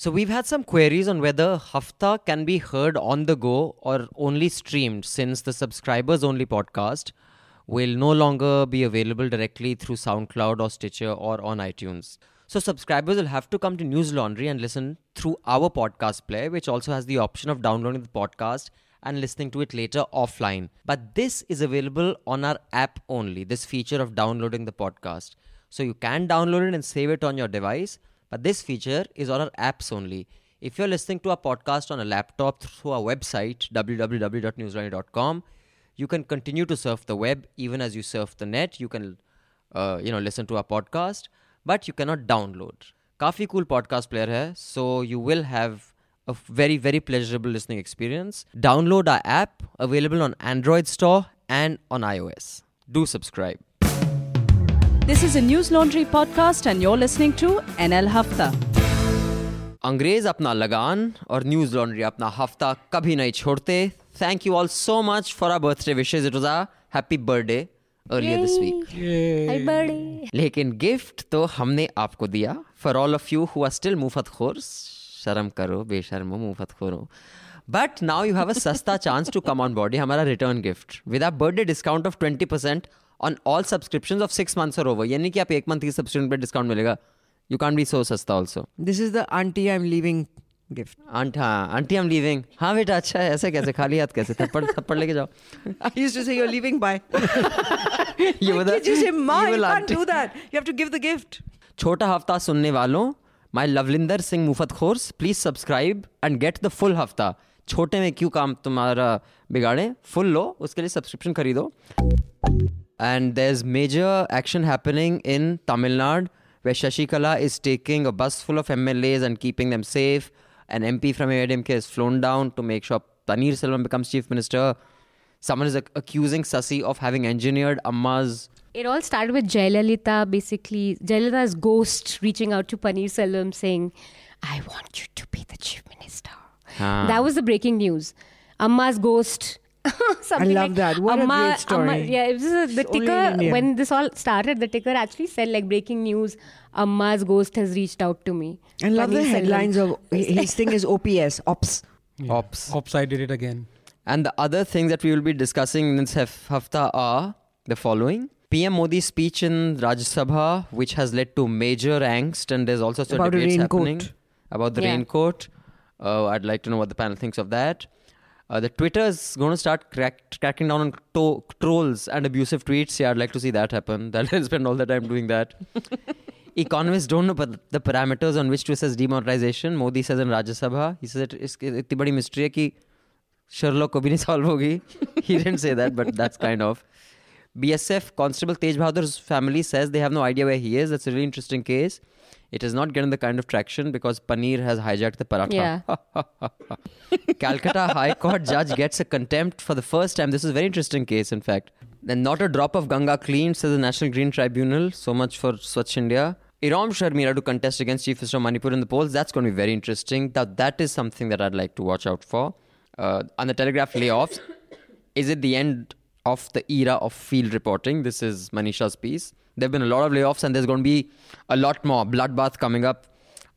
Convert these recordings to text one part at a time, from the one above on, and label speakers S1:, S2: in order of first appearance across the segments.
S1: So we've had some queries on whether Hafta can be heard on the go or only streamed since the subscribers only podcast will no longer be available directly through SoundCloud or Stitcher or on iTunes. So subscribers will have to come to News Laundry and listen through our podcast player, which also has the option of downloading the podcast and listening to it later offline. But this is available on our app only, this feature of downloading the podcast. So you can download it and save it on your device, but this feature is on our apps only. If you're listening to our podcast on a laptop through our website, www.newslaundry.com, you can continue to surf the web even as you surf the net. You can, uh, you know, listen to our podcast, but you cannot download. Kafi cool podcast player hai, so you will have a very, very pleasurable listening experience. Download our app, available on Android Store and on iOS. Do subscribe.
S2: This is a News Laundry podcast, and you're listening to NL Hafta.
S1: अंग्रेज़ अपना लगान और news laundry अपना हफ़्ता कभी नहीं छोड़ते। Thank you all so much for our birthday wishes it was a happy birthday earlier this week लेकिन गिफ्ट तो हमने आपको दिया। For all of you who are still मुफत खोर शर्म करो बेशर्मो मुफत खोरो but now you have a सस्ता chance to come on board हमारा return gift with a birthday discount of twenty percent on all subscription of six months और ओवर यानी कि आप एक मंथ की सब्सक्रिप्शन पर डिस्काउंट मिलेगा यू कैन बी सो सस्ता also
S3: This is the auntie I'm leaving gift.
S1: Aunt हाँ आंटी हम लीविंग हाँ बेटा अच्छा है ऐसे कैसे खाली हाथ कैसे थप्पड़ थप्पड़ लेके जाओ
S3: I used to say you're leaving. Bye.
S1: ये बता
S3: you say, Ma, you
S1: will
S3: can't
S1: aunty.
S3: do that. You have to give
S1: छोटा हफ़्ता सुनने वालों माय लवलिंदर सिंह मुफत खोर्स please subscribe and get the full हफ़्ता छोटे में क्यों काम तुम्हारा बिगाड़े फुल लो उसके लिए सब्सक्रिप्शन खरीदो and there's major action happening in Tamil Nadu where Shashikala is taking a bus full of MLAs and keeping them safe. An MP from ADMK is flown down to make sure Paneer Selvam becomes chief minister. Someone is accusing Sasi of having engineered Amma's.
S4: It all started with Jayalalitha basically. Jayalalitha's ghost reaching out to Panir Selvam saying, I want you to be the chief minister.
S1: Ah.
S4: That was the breaking news. Amma's ghost something
S3: love
S4: like,
S3: that. What a great story.
S4: Amma, yeah, it was, uh, the
S3: It's
S4: ticker, when this all started, the ticker actually said like breaking news, Amma's ghost has reached out to me.
S3: I love the
S4: Paneer Selvam.
S3: headlines of his thing is OPS, OPS.
S1: ops.
S5: Ops, I did it again.
S1: And the other things that we will be discussing in this haf- hafta are the following. PM Modi's speech in Rajya Sabha, which has led to major angst, and there's also some
S3: About a
S1: debates
S3: raincoat.
S1: happening about the
S4: Yeah.
S1: raincoat. Uh, I'd like to know what the panel thinks of that uh, the Twitter is going to start crack, cracking down on to- trolls and abusive tweets. Yeah, I'd like to see that happen. That will spend all the time doing that. Economists don't know the parameters on which to assess demonetization. Modi says in Rajya Sabha, he says it's a big mystery that Sherlock will not solve. He didn't say that, but that's kind of. BSF Constable Tej Bahadur's family says they have no idea where he is. That's a really interesting case. It is not getting the kind of traction because Paneer has hijacked the paratha.
S4: Yeah.
S1: Calcutta High Court judge gets a contempt for the first time. This is a very interesting case, in fact. Then not a drop of Ganga clean, says the National Green Tribunal. So much for Swachh India. Irom Sharmila to contest against Chief Minister of Manipur in the polls. That's going to be very interesting. That that is something that I'd like to watch out for. Uh, on the Telegraph layoffs, is it the end of the era of field reporting? This is Manisha's piece. There have been a lot of layoffs, and there's going to be a lot more bloodbath coming up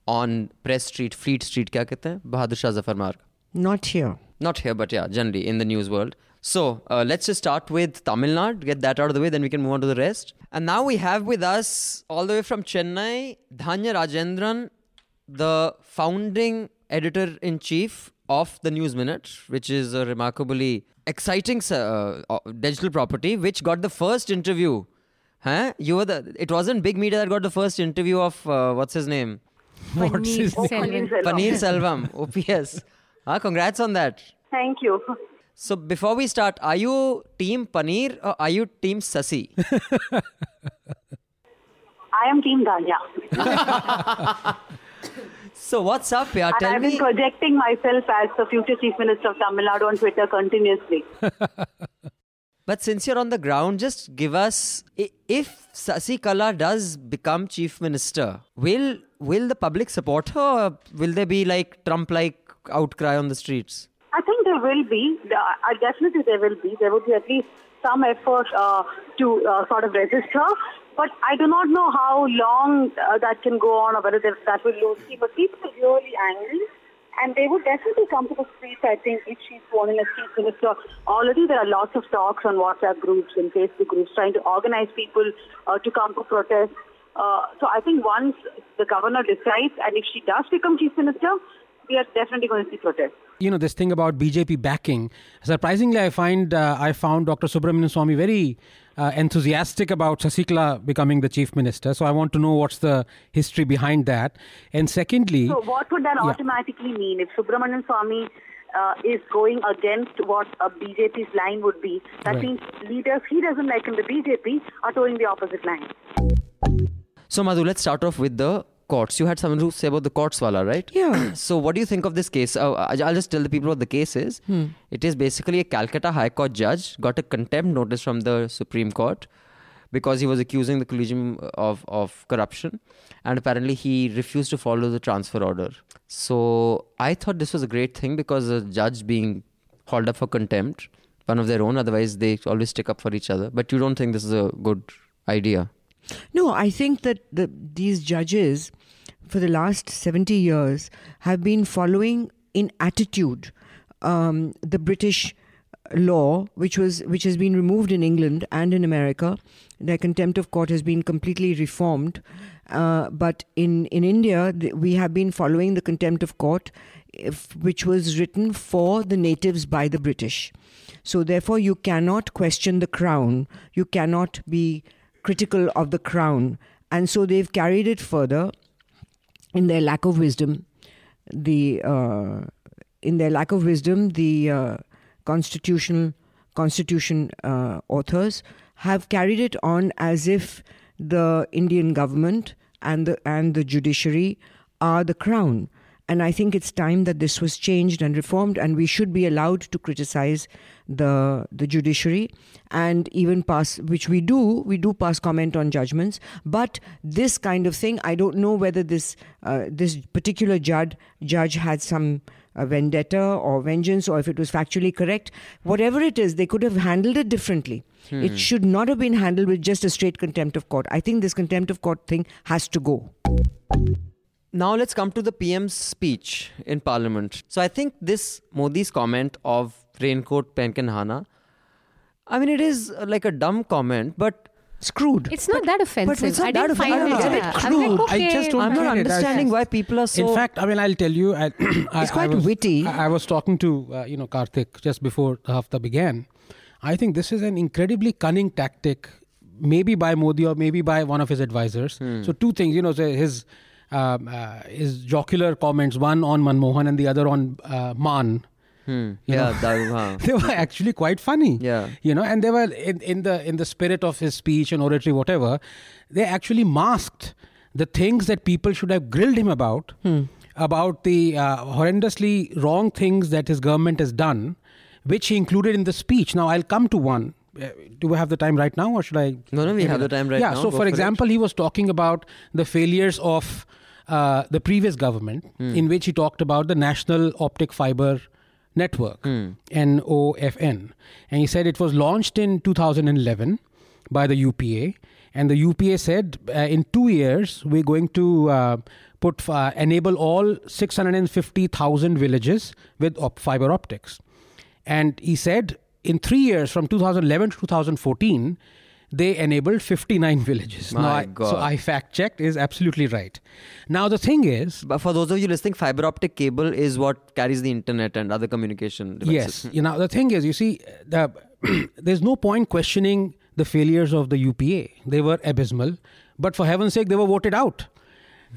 S1: on Press Street, Fleet Street. क्या कहते हैं? Bahadur Shah Zafar Marg.
S3: Not here.
S1: Not here, but yeah, generally in the news world. So uh, let's just start with Tamil Nadu, get that out of the way, then we can move on to the rest. And now we have with us, all the way from Chennai, Dhanya Rajendran, the founding editor in chief of the News Minute, which is a remarkably exciting uh, uh, digital property, which got the first interview. Huh? You were the. It wasn't big media that got the first interview of uh, what's his name,
S5: What's his name?
S4: Selvam.
S1: Paneer Selvam, OPS. Ah, congrats on that.
S6: Thank you.
S1: So before we start, are you team Paneer or are you team Sasi?
S6: I am Team Dhanya.
S1: so what's up, yeah?
S6: And
S1: Tell
S6: I've been
S1: me.
S6: projecting myself as the future Chief Minister of Tamil Nadu on Twitter continuously.
S1: But since you're on the ground, just give us if Sasi Kala does become chief minister, will will the public support her will there be like Trump-like outcry on the streets?
S6: I think there will be. Definitely there will be. There would be at least some effort uh, to uh, sort of resist her. But I do not know how long uh, that can go on or whether that will lose. But people are really angry. And they would definitely come to the streets, I think, if she's sworn in as chief minister. Already there are lots of talks on WhatsApp groups and Facebook groups trying to organize people uh, to come to protest. Uh, so I think once the governor decides, and if she does become chief minister, we are definitely going to see protests.
S5: You know this thing about BJP backing. Surprisingly, I find uh, I found Dr. Subramanian Swamy very uh, enthusiastic about Sasikala becoming the chief minister. So I want to know what's the history behind that. And secondly,
S6: So what would that
S5: Yeah.
S6: automatically mean if Subramanian Swamy uh, is going against what a BJP's line would be? That
S5: Right.
S6: means leaders he doesn't like in the BJP are toeing the opposite line.
S1: So, Madhu, let's start off with the courts. You had someone who say about the courts, Wala, right?
S3: Yeah.
S1: So, what do you think of this case? Uh, I'll just tell the people what the case is. It is basically a Calcutta High Court judge got a contempt notice from the Supreme Court because he was accusing the collegium of, of corruption and apparently he refused to follow the transfer order. So, I thought this was a great thing because a judge being hauled up for contempt, one of their own, otherwise they always stick up for each other. But you don't think this is a good idea?
S3: No, I think that the, these judges, for the last 70 years, have been following in attitude um, the British law, which was which has been removed in England and in America. Their contempt of court has been completely reformed, uh, but in in India we have been following the contempt of court, if, which was written for the natives by the British. So therefore, you cannot question the crown. You cannot be critical of the crown, and so they've carried it further in their lack of wisdom. The uh, in their lack of wisdom, the uh, constitutional constitution uh, authors have carried it on as if the Indian government and the and the judiciary are the crown. And I think it's time that this was changed and reformed, and we should be allowed to criticize the the judiciary and even pass, which we do. We do pass comment on judgments, but this kind of thing, I don't know whether this uh, this particular judge judge had some uh, vendetta or vengeance, or if it was factually correct. Whatever it is, they could have handled it differently. It should not have been handled with just a straight contempt of court. I think this contempt of court thing has to go.
S1: Now let's come to the PM's speech in Parliament. So I think this Modi's comment of raincoat penkanhana, I mean it is uh, like a dumb comment, but
S3: Screwed.
S4: It's not that offensive.
S1: it's not
S4: I didn't
S1: that
S4: find
S1: offensive.
S4: it.
S1: It's a bit
S4: yeah. I'm like,
S5: crude. I just don't
S1: I'm not
S5: get it. I-
S1: understanding why people are so.
S5: In fact, I mean, I'll tell you. I, I,
S3: It's quite
S5: I was,
S3: witty.
S5: I, I was talking to uh, you know Karthik just before the hafta began. I think this is an incredibly cunning tactic, maybe by Modi or maybe by one of his advisors.
S1: Hmm.
S5: So two things, you know, so his um, uh, his jocular comments, one on Manmohan and the other on uh, Man.
S1: Hmm. Yeah, that,
S5: they were actually quite funny.
S1: Yeah.
S5: You know, and they were in, in the in the spirit of his speech and oratory, whatever. They actually masked the things that people should have grilled him about, about the uh, horrendously wrong things that his government has done, which he included in the speech. Now, I'll come to one. Uh, do we have the time right now, or should I?
S1: No, no, we have the time right
S5: yeah,
S1: now.
S5: Yeah, so
S1: Go
S5: for
S1: for it.
S5: example, he was talking about the failures of uh, the previous government,
S1: Hmm.
S5: in which he talked about the National Optic Fiber Network,
S1: Hmm.
S5: NOFN. And he said it was launched in 2011 by the UPA. And the UPA said uh, in two years, we're going to uh, put uh, enable all 650,000 villages with op- fiber optics. And he said in three years, from 2011 to 2014, they enabled 59 villages.
S1: My
S5: I,
S1: God.
S5: So I fact checked, is absolutely right. Now, the thing is,
S1: But for those of you listening, fiber optic cable is what carries the internet and other communication devices.
S5: Yes. You know, the thing is, you see, the, there's no point questioning the failures of the UPA. They were abysmal. But for heaven's sake, they were voted out.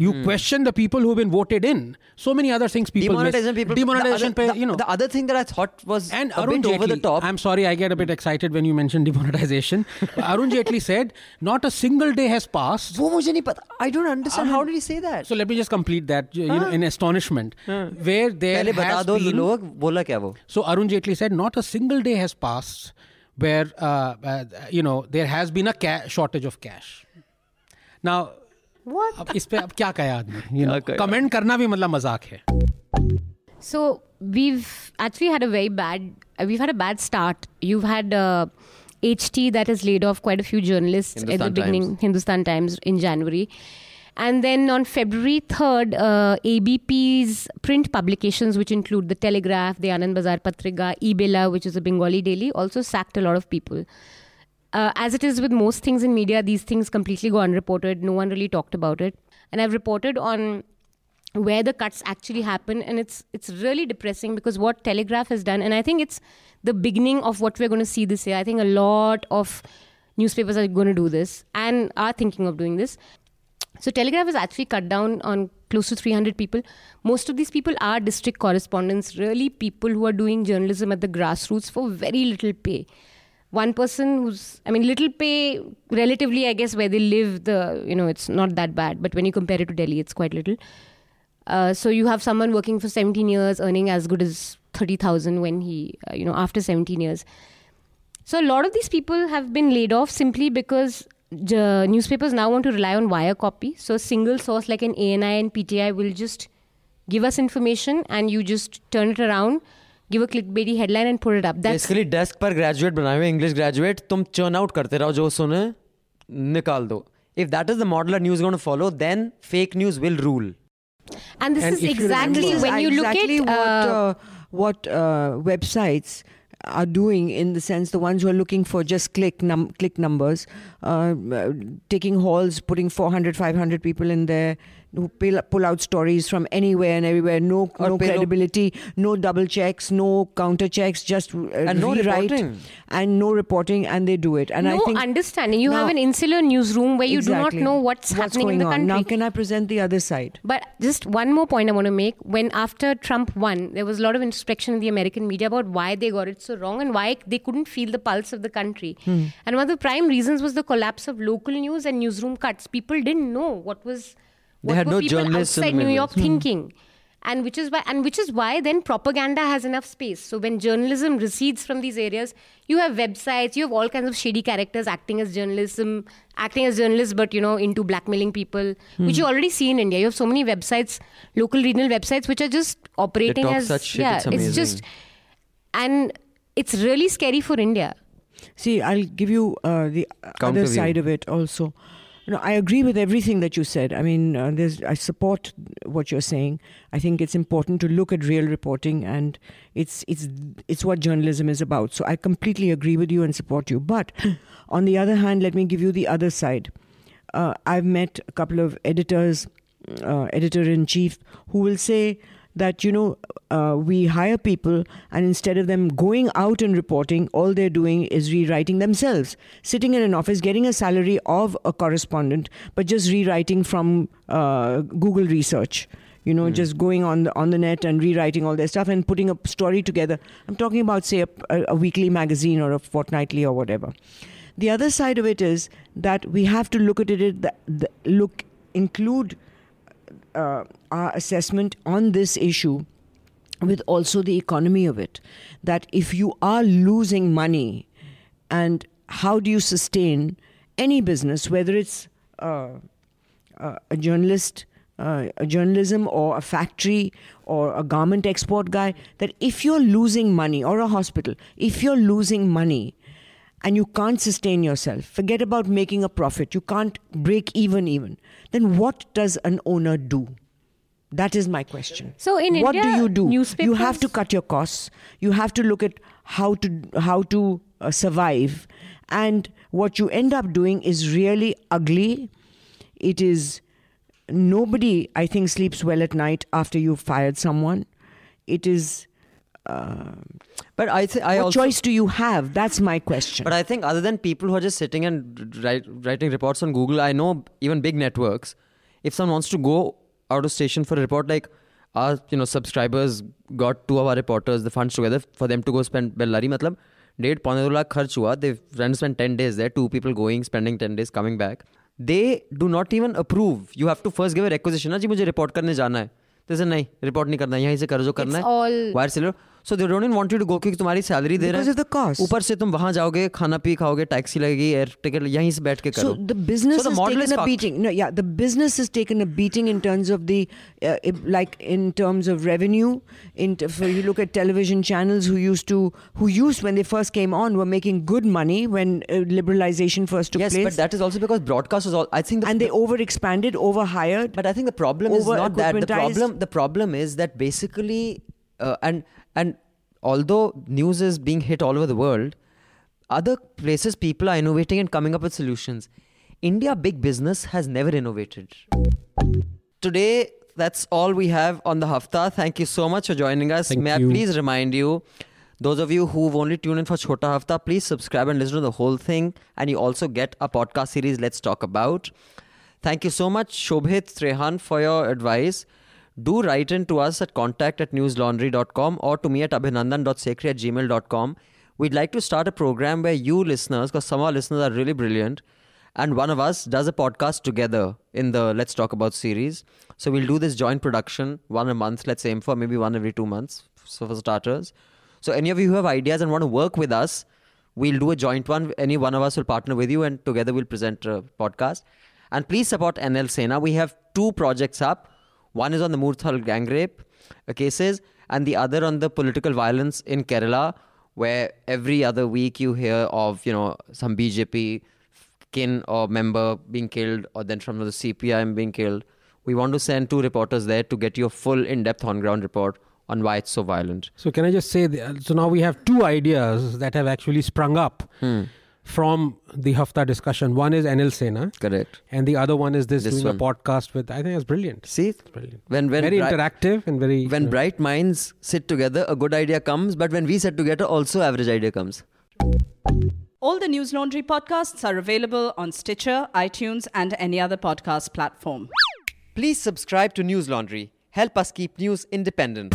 S5: You
S1: Hmm.
S5: question the people who've been voted in. So many other things people miss.
S1: Demonetization people.
S5: Demonetization,
S1: the, other,
S5: pay- you know.
S1: the other thing that I thought was
S5: and
S1: a
S5: Arun
S1: bit over the
S5: Jaitley-
S1: top.
S5: I'm sorry, I get a bit excited when you mention demonetization. But Arun Jaitley said, not a single day has passed.
S1: वो मुझे नहीं पता. I don't understand. How did he say that?
S5: So let me just complete that, you know, in astonishment. Where there
S1: पहले बता
S5: has
S1: दो
S5: been,
S1: लोग बोला क्या वो?
S5: So Arun Jaitley said, not a single day has passed where uh, uh, you know there has been a ca- shortage of cash. Now,
S4: What?
S5: अब इस पे अब क्या कहे आदमी? You know,
S1: क्या कहे?
S5: कमेंट करना भी मतलब मजाक है.
S4: So we've actually had a very bad. uh, We've had a bad start. You've had uh, HT that has laid off quite a few journalists at the
S1: Hindustan
S4: beginning,
S1: Times.
S4: Hindustan Times in January. And then on February 3rd, uh, ABP's print publications, which include The Telegraph, the Anand Bazar Patrika, Ibela, which is a Bengali daily, also sacked a lot of people. Uh, as it is with most things in media, these things completely go unreported. No one really talked about it. And I've reported on where the cuts actually happen and it's it's really depressing because what telegraph has done and i think it's the beginning of what we're going to see this year i think a lot of newspapers are going to do this and are thinking of doing this so telegraph has actually cut down on close to 300 people most of these people are district correspondents really people who are doing journalism at the grassroots for very little pay one person who's i mean little pay relatively i guess where they live the you know it's not that bad. But when you compare it to delhi it's quite little. Uh, so you have someone working for 17 years earning as good as 30000 when he uh, you know after 17 years. So a lot of these people have been laid off simply because the newspapers now want to rely on wire copy. So a single source like an ani and pti will just give us information and you just turn it around give a clickbaity headline and put it up that's
S1: basically desk पर graduate बनाए हुए English graduate तुम churn out करते रहो जो सुने निकाल दो if that is the model a news going to follow then fake news will rule
S4: and this
S5: And
S4: is
S5: if you
S4: exactly
S3: This is
S4: when you look
S3: exactly
S4: at
S3: what
S4: uh,
S3: uh, what uh, websites are doing in the sense the ones who are looking for just click num- click numbers uh, uh, taking halls putting 400 500 people in there who pull, pull out stories from anywhere and everywhere no
S1: Or
S3: no credibility no double checks no counter checks just uh,
S1: And no reporting.
S3: and no reporting and they do it and
S4: no
S3: i think
S4: understanding you have an insular newsroom where you
S3: exactly
S4: do not know what's, happening
S3: going
S4: in the
S3: on
S4: country
S3: now can i present the other side
S4: But just one more point I want to make. When after Trump won, there was a lot of introspection in the American media about why they got it so wrong and why they couldn't feel the pulse of the country.
S3: Hmm.
S4: And one of the prime reasons was the collapse of local news and newsroom cuts. People didn't know what was what
S1: had
S4: were
S1: no
S4: people
S1: journalists in
S4: outside New. York thinking. And which is why and which is why then propaganda has enough space. So when journalism recedes from these areas, you have websites, you have all kinds of shady characters acting as journalism, acting as journalists, but you know, into blackmailing people, which you already see in India. You have so many websites, local regional websites, which are just operating
S1: talk
S4: as
S1: such shit,
S4: yeah,
S1: it's amazing.
S4: just and it's really scary for India.
S3: See, I'll give you uh, the other side of it also. You know, I agree with everything that you said. I mean, uh, there's, I support what you're saying. I think it's important to look at real reporting, and it's it's it's what journalism is about. So I completely agree with you and support you. But on the other hand, let me give you the other side. Uh, I've met a couple of editors, uh, editor in chief, who will say that you know uh, we hire people and instead of them going out and reporting all they're doing is rewriting themselves. Sitting in an office getting a salary of a correspondent but just rewriting from uh, google research. You know just going on the on the net and rewriting all their stuff and putting a story together. I'm talking about say a, a, a weekly magazine or a fortnightly or whatever. The other side of it is that we have to look at it the, the, look include uh, our assessment on this issue with also the economy of it. That if you are losing money, and how do you sustain any business, whether it's uh, uh, a journalist, uh, a journalism, or a factory, or a garment export guy, that if you're losing money, or a hospital, if you're losing money, and you can't sustain yourself, forget about making a profit, you can't break even, even, then what does an owner do? That is my question.
S4: So in
S3: what do
S4: India,
S3: you do? You have to cut your costs. You have to look at how to how to uh, survive, and what you end up doing is really ugly. It is nobody, I think, sleeps well at night after you've fired someone. It is.
S1: But I think I
S3: what
S1: also
S3: choice do you have? That's my question.
S1: But I think other than people who are just sitting and write, writing reports on Google, I know even big networks, if someone wants to go out of station for report like आज you know subscribers got to our reporters the funds together for them to go spend Bellary मतलब डेढ़ पौने दो लाख खर्च हुआ they friend spend ten days there two people going spending ten days coming back they do not even approve you have to first give requisition ना जी मुझे report करने जाना है. जैसे नहीं रिपोर्ट नहीं करना है यहीं से कर्जो करना है वायर all... sealer So they don't even want you to go क्योंकि तुम्हारी सैलरी दे रहे
S3: Because of the cost.
S1: ऊपर से तुम वहां जाओगे खाना पी खाओगे टैक्सी लगेगी एयर टिकट यहीं से बैठ के करो
S3: So the business
S1: So the
S3: has
S1: model
S3: taken
S1: is
S3: a
S1: fucked.
S3: beating. No, yeah, the business has taken a beating in terms of the, uh, if- like in terms of revenue. In t- for you look at television channels who used to, who used when they first came on, were making good money when uh, liberalization first took
S1: yes
S3: place.
S1: but that is also because broadcast was all I think the,
S3: and they overexpanded, overhired.
S1: But I think the problem is
S3: Over
S1: not that. The
S3: equipmentized.
S1: problem, the problem is that basically, uh, and and although news is being hit all over the world, other places people are innovating and coming up with solutions. India, big business, has never innovated. Today, that's all we have on the Hafta. Thank you so much for joining us.
S5: Thank
S1: May
S5: you.
S1: I please remind you, those of you who've only tuned in for Chota Hafta, please subscribe and listen to the whole thing. And you also get a podcast series, Let's Talk About. Thank you so much, Shobhit Trehan, for your advice. Do write in to us at contact at newslaundry.com or to me at abhinandan.sekri at gmail.com. We'd like to start a program where you listeners, because some of our listeners are really brilliant, and one of us does a podcast together in the Let's Talk About series. So we'll do this joint production, one a month, let's aim for maybe one every two months, so for starters. So any of you who have ideas and want to work with us, we'll do a joint one. Any one of us will partner with you, and together we'll present a podcast. And please support NL Sena. We have two projects up. One is on the Murthal gang rape cases, and the other on the political violence in Kerala, where every other week you hear of you know some BJP kin or member being killed, or then from the CPIM being killed. We want to send two reporters there to get you a full in-depth on-ground report on why it's so violent.
S5: So can I just say, so now we have two ideas that have actually sprung up
S1: Hmm.
S5: From the Hafta discussion. One is NL Sena,
S1: Correct.
S5: and the other one is this,
S1: This
S5: doing
S1: one.
S5: a podcast with. I think it's brilliant.
S1: See,
S5: It's brilliant.
S1: when when
S5: very
S1: bri-
S5: interactive and very.
S1: when
S5: you know,
S1: bright minds sit together, a good idea comes. But when we sit together, also average idea comes.
S2: All the News Laundry podcasts are available on Stitcher, iTunes, and any other podcast platform.
S1: Please subscribe to News Laundry. Help us keep news independent.